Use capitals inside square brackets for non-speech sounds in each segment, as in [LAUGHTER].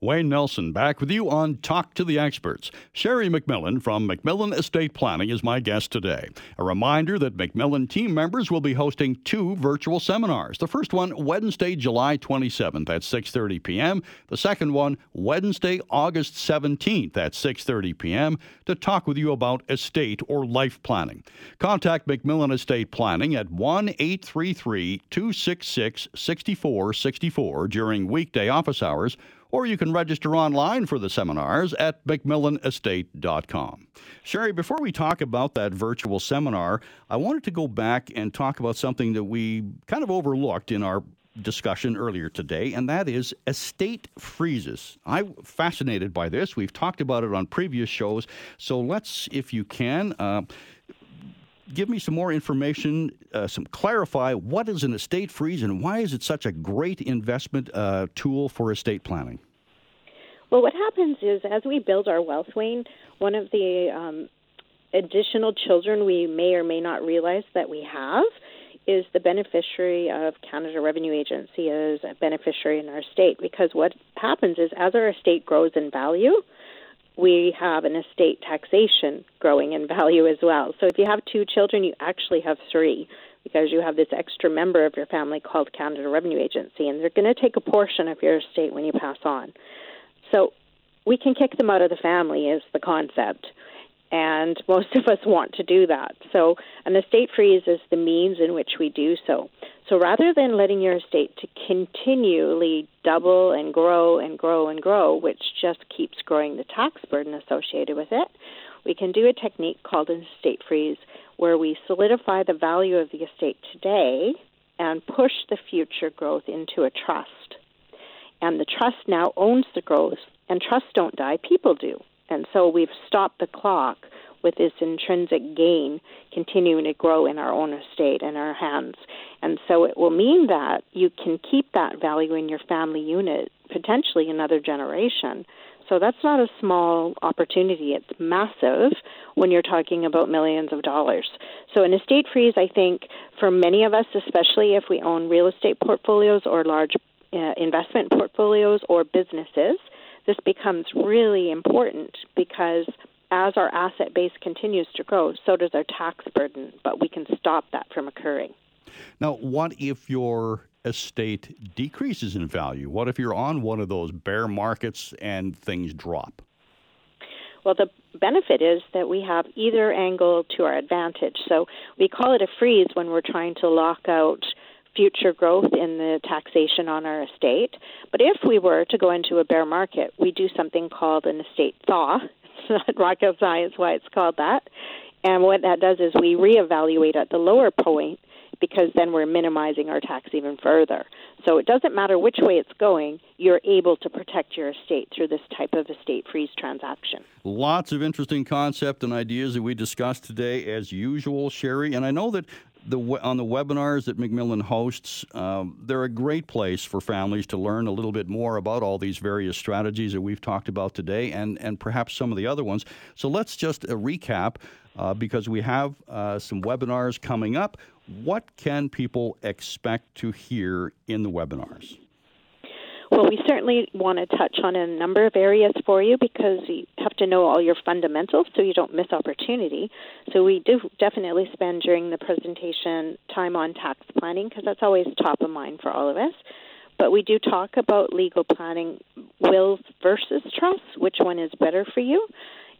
Wayne Nelson back with you on Talk to the Experts. Sheri MacMillan from MacMillan Estate Planning is my guest today. A reminder that MacMillan team members will be hosting two virtual seminars. The first one Wednesday, July 27th at 6:30 p.m. The second one Wednesday, August 17th at 6:30 p.m. to talk with you about estate or life planning. Contact MacMillan Estate Planning at 1-833-266-6464 during weekday office hours or you can register online for the seminars at MacMillanestate.com. Sheri, before we talk about that virtual seminar, I wanted to go back and talk about something that we kind of overlooked in our discussion earlier today, and that is estate freezes. I'm fascinated by this. We've talked about it on previous shows, so let's, if you can, uh, give me some more information, uh, some clarify what is an estate freeze and why is it such a great investment uh, tool for estate planning? Well, what happens is as we build our wealth, Wayne, one of the um, additional children we may or may not realize that we have is the beneficiary of Canada Revenue Agency as a beneficiary in our state. Because what happens is as our estate grows in value, we have an estate taxation growing in value as well. So if you have two children, you actually have three because you have this extra member of your family called Canada Revenue Agency, and they're going to take a portion of your estate when you pass on. So we can kick them out of the family, is the concept. And most of us want to do that. So an estate freeze is the means in which we do so. So rather than letting your estate to continually double and grow and grow and grow, which just keeps growing the tax burden associated with it, we can do a technique called an estate freeze where we solidify the value of the estate today and push the future growth into a trust. And the trust now owns the growth, and trusts don't die, people do. And so we've stopped the clock with this intrinsic gain continuing to grow in our own estate and our hands. And so it will mean that you can keep that value in your family unit potentially another generation. So that's not a small opportunity. It's massive when you're talking about millions of dollars. So an estate freeze, I think, for many of us, especially if we own real estate portfolios or large uh, investment portfolios or businesses, this becomes really important because as our asset base continues to grow, so does our tax burden, but we can stop that from occurring. Now, what if your estate decreases in value? What if you're on one of those bear markets and things drop? Well, the benefit is that we have either angle to our advantage. So we call it a freeze when we're trying to lock out future growth in the taxation on our estate. But if we were to go into a bear market, we do something called an estate thaw. [LAUGHS] Not rocket science why it's called that. And what that does is we reevaluate at the lower point because then we're minimizing our tax even further. So it doesn't matter which way it's going, you're able to protect your estate through this type of estate freeze transaction. Lots of interesting concepts and ideas that we discussed today, as usual, Sheri. And I know that the on the webinars that MacMillan hosts, um, they're a great place for families to learn a little bit more about all these various strategies that we've talked about today, and and perhaps some of the other ones. So let's just uh, recap uh, because we have uh, some webinars coming up. What can people expect to hear in the webinars? Well, we certainly want to touch on a number of areas for you because you have to know all your fundamentals so you don't miss opportunity. So we do definitely spend during the presentation time on tax planning because that's always top of mind for all of us. But we do talk about legal planning, wills versus trusts, which one is better for you.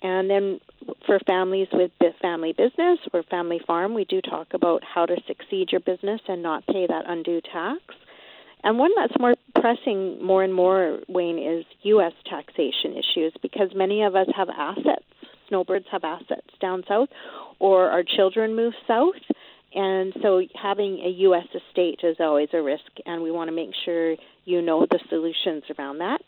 And then for families with family business or family farm, we do talk about how to succeed your business and not pay that undue tax. And one that's more pressing more and more, Wayne, is U.S. taxation issues because many of us have assets. Snowbirds have assets down south, or our children move south. And so having a U.S. estate is always a risk, and we want to make sure you know the solutions around that.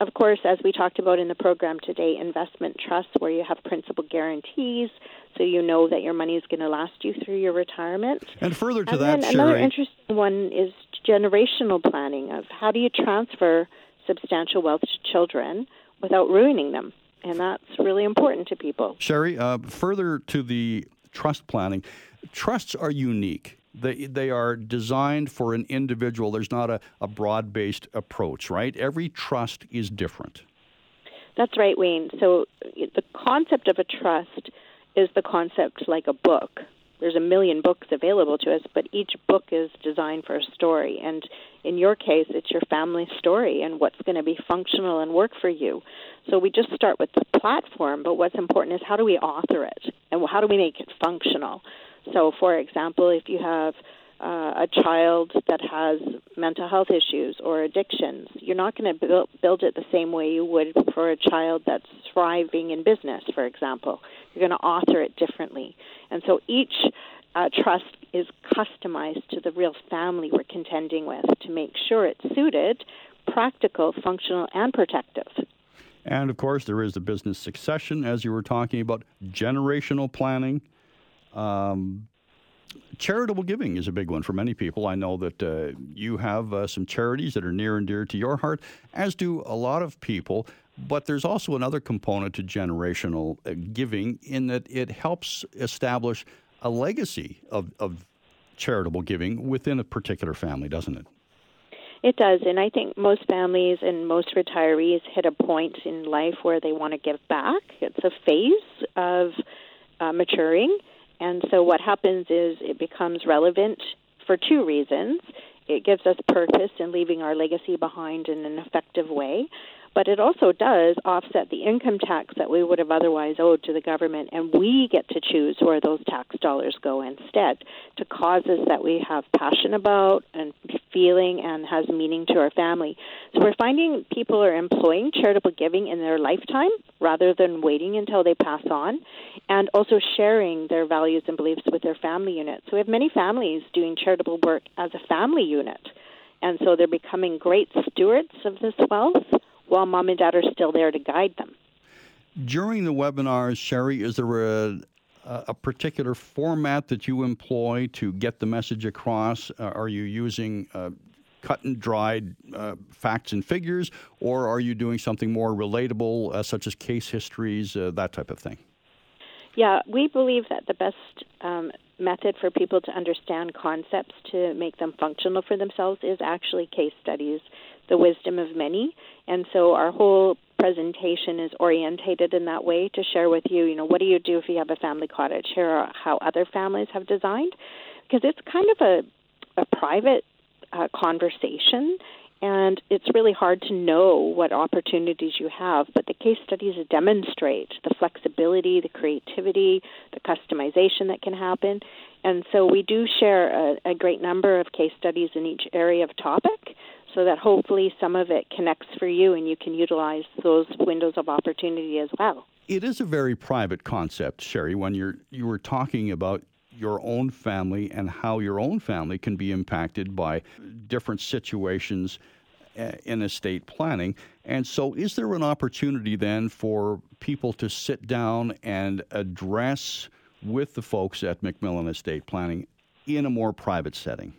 Of course, as we talked about in the program today, investment trusts where you have principal guarantees, so you know that your money is going to last you through your retirement. And further to and that, then another interesting one is generational planning of how do you transfer substantial wealth to children without ruining them, and that's really important to people. Sheri, uh, further to the trust planning, trusts are unique They, they are designed for an individual. There's not a, a broad based approach, right? Every trust is different. That's right, Wayne. So the concept of a trust is the concept like a book. There's a million books available to us, but each book is designed for a story. And in your case, it's your family story and what's going to be functional and work for you. So we just start with the platform, but what's important is how do we author it and how do we make it functional? So, for example, if you have uh, a child that has mental health issues or addictions, you're not going to build, build it the same way you would for a child that's thriving in business, for example. You're going to author it differently. And so each uh, trust is customized to the real family we're contending with to make sure it's suited, practical, functional, and protective. And of course, there is the business succession, as you were talking about, generational planning. Um, charitable giving is a big one for many people. I know that uh, you have uh, some charities that are near and dear to your heart, as do a lot of people. But there's also another component to generational uh, giving in that it helps establish a legacy of, of charitable giving within a particular family, doesn't it? It does, and I think most families and most retirees hit a point in life where they want to give back. It's a phase of uh, maturing, and so what happens is it becomes relevant for two reasons. It gives us purpose in leaving our legacy behind in an effective way, but it also does offset the income tax that we would have otherwise owed to the government, and we get to choose where those tax dollars go instead to causes that we have passion about and feeling and has meaning to our family. So we're finding people are employing charitable giving in their lifetime rather than waiting until they pass on, and also sharing their values and beliefs with their family unit. So we have many families doing charitable work as a family unit. And so they're becoming great stewards of this wealth while mom and dad are still there to guide them. During the webinars, Sheri, is there a, a particular format that you employ to get the message across? Uh, are you using uh, cut and dried uh, facts and figures, or are you doing something more relatable, uh, such as case histories, uh, that type of thing? Yeah, we believe that the best um, method for people to understand concepts to make them functional for themselves is actually case studies, the wisdom of many. And so our whole presentation is orientated in that way to share with you, you know, what do you do if you have a family cottage? Here are how other families have designed. Because it's kind of a, a private uh, conversation and it's really hard to know what opportunities you have. But the case studies demonstrate the flexibility, the creativity, the customization that can happen. And so we do share a, a great number of case studies in each area of topic so that hopefully some of it connects for you and you can utilize those windows of opportunity as well. It is a very private concept, Sheri, when you're you were talking about your own family and how your own family can be impacted by different situations uh, in estate planning. And so, is there an opportunity then for people to sit down and address with the folks at MacMillan Estate Planning in a more private setting?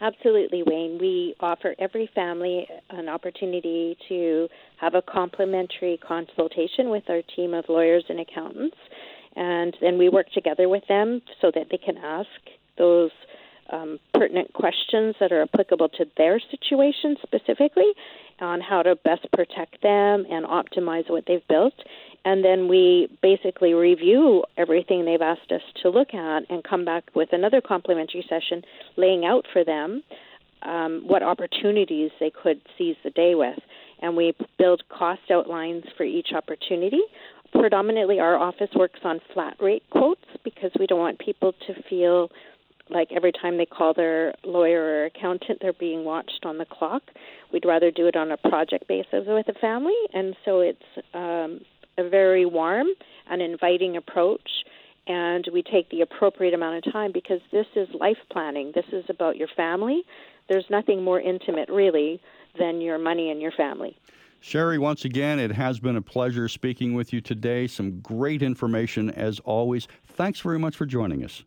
Absolutely, Wayne. We offer every family an opportunity to have a complimentary consultation with our team of lawyers and accountants and then we work together with them so that they can ask those um, pertinent questions that are applicable to their situation specifically on how to best protect them and optimize what they've built. And then we basically review everything they've asked us to look at and come back with another complimentary session laying out for them um, what opportunities they could seize the day with. And we build cost outlines for each opportunity. Predominantly our office works on flat rate quotes because we don't want people to feel like every time they call their lawyer or accountant they're being watched on the clock. We'd rather do it on a project basis with a family. And so it's um, a very warm and inviting approach and we take the appropriate amount of time because this is life planning this is about your family there's nothing more intimate really than your money and your family Sheri, once again, it has been a pleasure speaking with you today. Some great information as always. Thanks very much for joining us.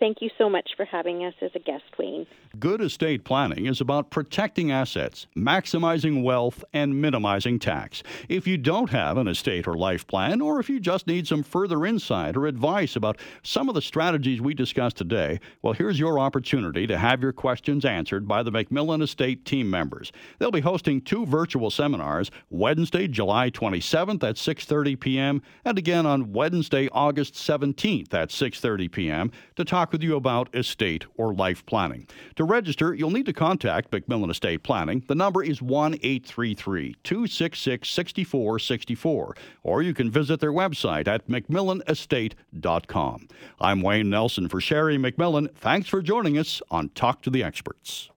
Thank you so much for having us as a guest, Wayne. Good estate planning is about protecting assets, maximizing wealth, and minimizing tax. If you don't have an estate or life plan, or if you just need some further insight or advice about some of the strategies we discussed today, well, here's your opportunity to have your questions answered by the MacMillan Estate team members. They'll be hosting two virtual seminars Wednesday, July 27th at 6:30 p.m. and again on Wednesday, August 17th at 6:30 p.m. to talk with you about estate or life planning. To register, you'll need to contact MacMillan Estate Planning. The number is 1 833 266 6464, or you can visit their website at MacMillanEstate.com. I'm Wayne Nelson for Sheri MacMillan. Thanks for joining us on Talk to the Experts.